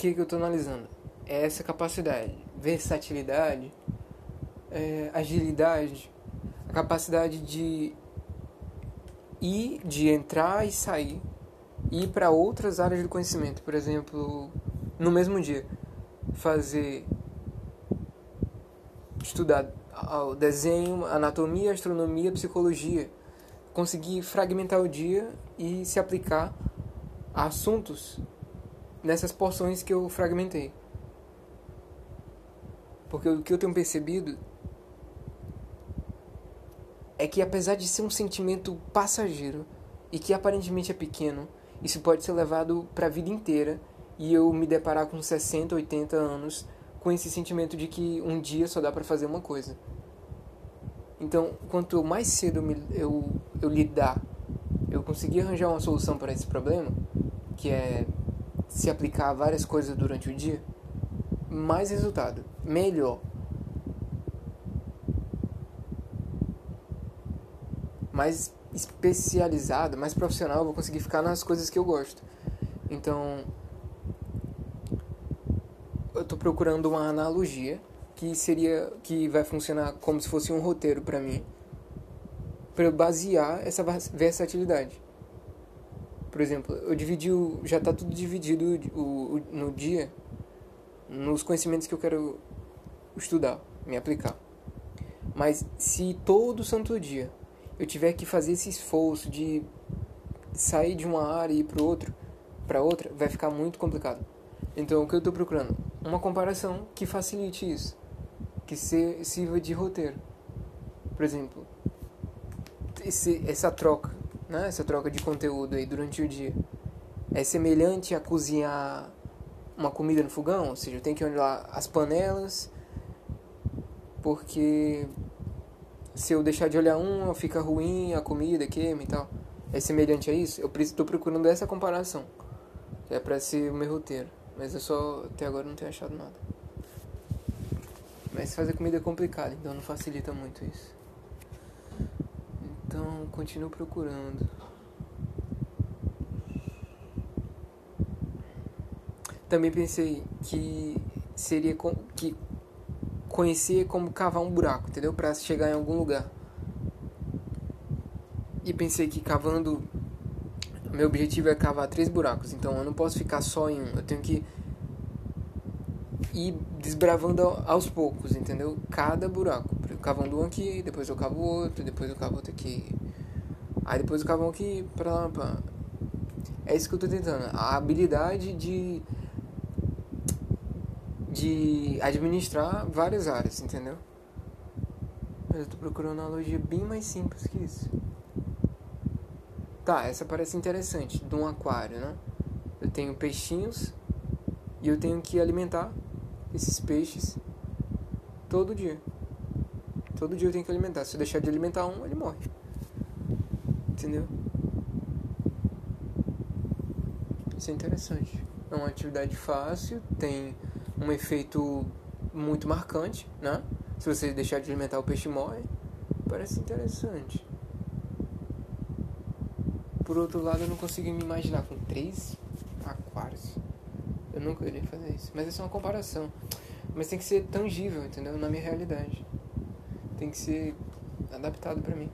que, que eu estou analisando? É essa capacidade, versatilidade, é, agilidade, a capacidade de ir, de entrar e sair, ir para outras áreas do conhecimento. Por exemplo, no mesmo dia, fazer estudar desenho, anatomia, astronomia, psicologia, conseguir fragmentar o dia e se aplicar a assuntos nessas porções que eu fragmentei. Porque o que eu tenho percebido é que apesar de ser um sentimento passageiro e que aparentemente é pequeno, isso pode ser levado para a vida inteira e eu me deparar com 60, 80 anos com esse sentimento de que um dia só dá para fazer uma coisa. Então, quanto mais cedo eu, eu, eu lidar, eu conseguir arranjar uma solução para esse problema, que é se aplicar a várias coisas durante o dia, mais resultado, melhor. Mais especializado, mais profissional, eu vou conseguir ficar nas coisas que eu gosto. Então, eu estou procurando uma analogia que seria que vai funcionar como se fosse um roteiro para mim, para basear essa versatilidade. Por exemplo, eu dividi o, já está tudo dividido o, o, no dia nos conhecimentos que eu quero estudar, me aplicar. Mas se todo santo dia eu tiver que fazer esse esforço de sair de uma área e ir para outro, para outra, vai ficar muito complicado. Então, o que eu estou procurando? Uma comparação que facilite isso, que sirva de roteiro. Por exemplo, esse, essa troca né, essa troca de conteúdo aí durante o dia, é semelhante a cozinhar uma comida no fogão, ou seja, eu tenho que olhar as panelas, porque se eu deixar de olhar uma, fica ruim a comida, queima e tal. É semelhante a isso? Eu estou procurando essa comparação, que é para ser o meu roteiro, mas eu só até agora não tenho achado nada. Mas fazer comida é complicado, então não facilita muito isso. Então, continuo procurando. Também pensei que seria com, que conhecer como cavar um buraco, entendeu? Para chegar em algum lugar. E pensei que cavando meu objetivo é cavar três buracos, então eu não posso ficar só em um. Eu tenho que ir desbravando aos poucos, entendeu? Cada buraco cavando um aqui, depois eu cavo outro, depois eu cavo outro aqui. Aí depois eu cavo um aqui, pra lá, pra... É isso que eu tô tentando. A habilidade de... De administrar várias áreas, entendeu? Mas eu tô procurando uma analogia bem mais simples que isso. Tá, essa parece interessante. De um aquário, né? Eu tenho peixinhos e eu tenho que alimentar esses peixes todo dia. Todo dia eu tenho que alimentar. Se eu deixar de alimentar um, ele morre. Entendeu? Isso é interessante. É uma atividade fácil, tem um efeito muito marcante, né? Se você deixar de alimentar o peixe morre. Parece interessante. Por outro lado, eu não consigo me imaginar com três aquários. Eu nunca iria fazer isso. Mas isso é uma comparação. Mas tem que ser tangível, entendeu? Na minha realidade tem que ser adaptado para mim.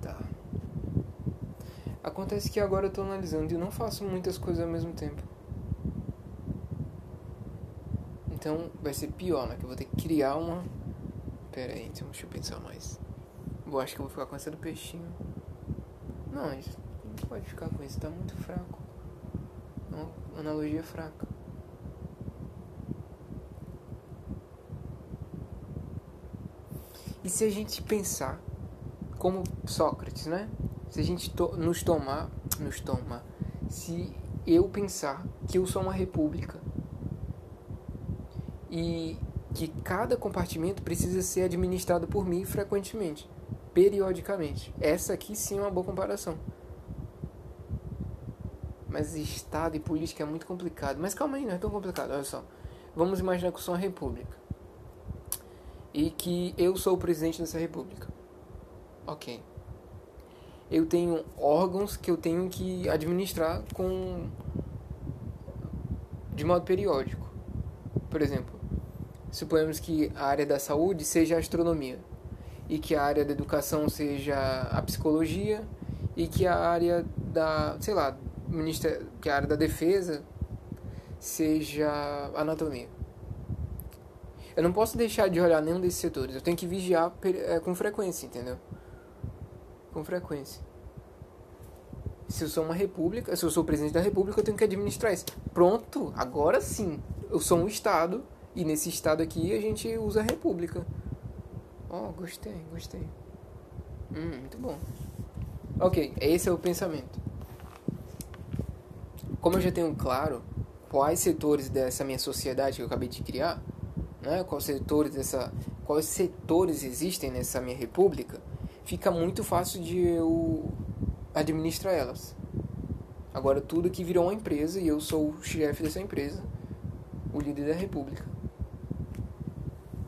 Tá. Acontece que agora eu tô analisando e não faço muitas coisas ao mesmo tempo. Então vai ser pior, né? Que eu vou ter que criar uma. Pera aí, então deixa eu pensar mais. Eu acho que eu vou ficar com essa do peixinho. Não, isso não pode ficar com isso, tá muito fraco. É uma analogia fraca. E se a gente pensar como Sócrates, né? Se a gente to nos tomar, nos tomar, se eu pensar que eu sou uma república e que cada compartimento precisa ser administrado por mim frequentemente, periodicamente. Essa aqui sim é uma boa comparação. Mas Estado e política é muito complicado. Mas calma aí, não é tão complicado. Olha só. Vamos imaginar que eu sou uma república e que eu sou o presidente dessa república. Ok. eu tenho órgãos que eu tenho que administrar com de modo periódico. Por exemplo, suponhamos que a área da saúde seja a astronomia e que a área da educação seja a psicologia e que a área da, sei lá, ministério, que a área da defesa seja a anatomia. Eu não posso deixar de olhar nenhum desses setores. Eu tenho que vigiar é, com frequência, entendeu? Com frequência. Se eu sou uma república, se eu sou presidente da república, eu tenho que administrar isso. Pronto, agora sim. Eu sou um estado e nesse estado aqui a gente usa a república. Oh, gostei, gostei. Hum, muito bom. Ok, esse é o pensamento. Como eu já tenho claro quais setores dessa minha sociedade que eu acabei de criar, né? quais setores dessa, quais setores existem nessa minha república, fica muito fácil de eu administrar elas. Agora tudo que virou uma empresa e eu sou o chefe dessa empresa, o líder da república.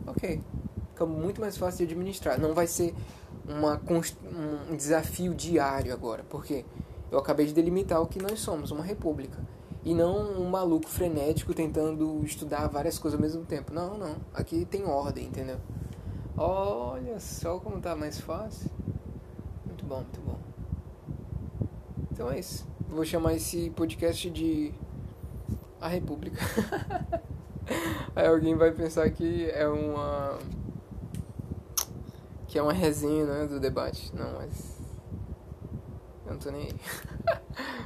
Ok, fica muito mais fácil de administrar. Não vai ser uma, um desafio diário agora, porque eu acabei de delimitar o que nós somos, uma república e não um maluco frenético tentando estudar várias coisas ao mesmo tempo. Não, não. Aqui tem ordem, entendeu? Olha só como tá mais fácil. Muito bom, muito bom. Então é isso. Vou chamar esse podcast de A República. Aí alguém vai pensar que é uma. que é uma resenha né, do debate. Não, mas. Eu não tô nem aí.